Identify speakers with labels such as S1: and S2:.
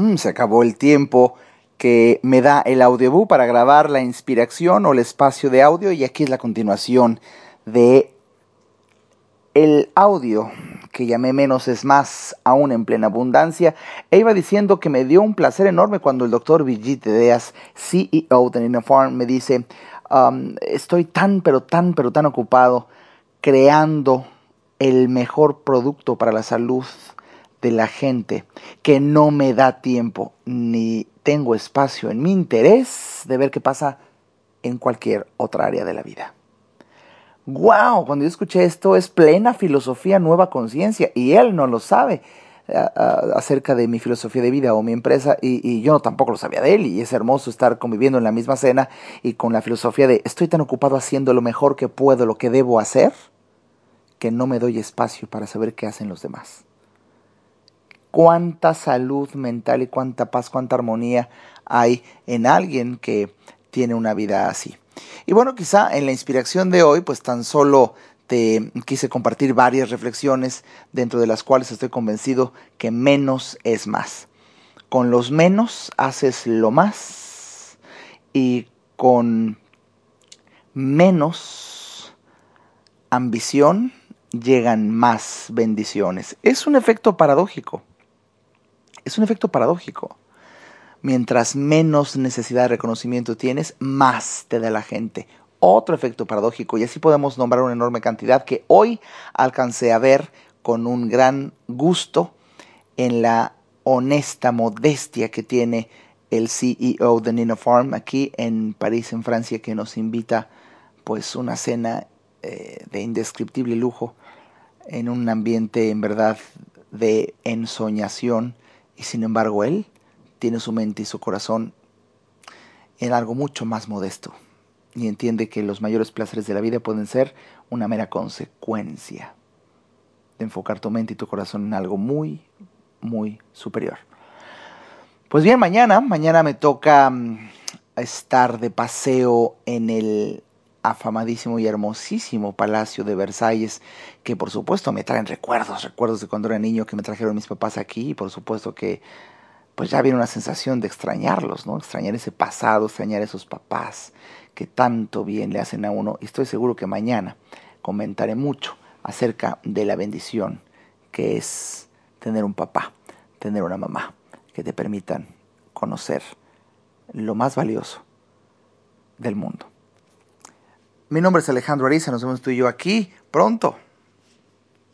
S1: Mm, se acabó el tiempo que me da el audiobook para grabar la inspiración o el espacio de audio y aquí es la continuación de el audio que llamé menos es más, aún en plena abundancia, e iba diciendo que me dio un placer enorme cuando el doctor Vijit Deas, CEO de Nina Farm, me dice, um, estoy tan, pero tan, pero tan ocupado creando el mejor producto para la salud de la gente que no me da tiempo ni tengo espacio en mi interés de ver qué pasa en cualquier otra área de la vida. ¡Wow! Cuando yo escuché esto es plena filosofía, nueva conciencia y él no lo sabe acerca de mi filosofía de vida o mi empresa y, yo tampoco lo sabía de él y es hermoso estar conviviendo en la misma cena y con la filosofía de estoy tan ocupado haciendo lo mejor que puedo, lo que debo hacer, que no me doy espacio para saber qué hacen los demás cuánta salud mental y cuánta paz, cuánta armonía hay en alguien que tiene una vida así. Y bueno, quizá en la inspiración de hoy, pues tan solo te quise compartir varias reflexiones dentro de las cuales estoy convencido que menos es más. Con los menos haces lo más y con menos ambición llegan más bendiciones. Es un efecto paradójico. Es un efecto paradójico. Mientras menos necesidad de reconocimiento tienes, más te da la gente. Otro efecto paradójico, y así podemos nombrar una enorme cantidad que hoy alcancé a ver con un gran gusto en la honesta modestia que tiene el CEO de Nino Farm aquí en París, en Francia, que nos invita pues una cena eh, de indescriptible lujo en un ambiente en verdad de ensoñación y sin embargo Él tiene su mente y su corazón en algo mucho más modesto y entiende que los mayores placeres de la vida pueden ser una mera consecuencia de enfocar tu mente y tu corazón en algo muy, muy superior. Pues bien, mañana, mañana me toca mm, estar de paseo en el afamadísimo y hermosísimo Palacio de Versalles, que por supuesto me traen recuerdos, recuerdos de cuando era niño que me trajeron mis papás aquí, y por supuesto que pues ya viene una sensación de extrañarlos, ¿no? Extrañar ese pasado, extrañar esos papás que tanto bien le hacen a uno. Y estoy seguro que mañana comentaré mucho acerca de la bendición que es tener un papá, tener una mamá, que te permitan conocer lo más valioso del mundo. Mi nombre es Alejandro Ariza, nos vemos tú y yo aquí pronto.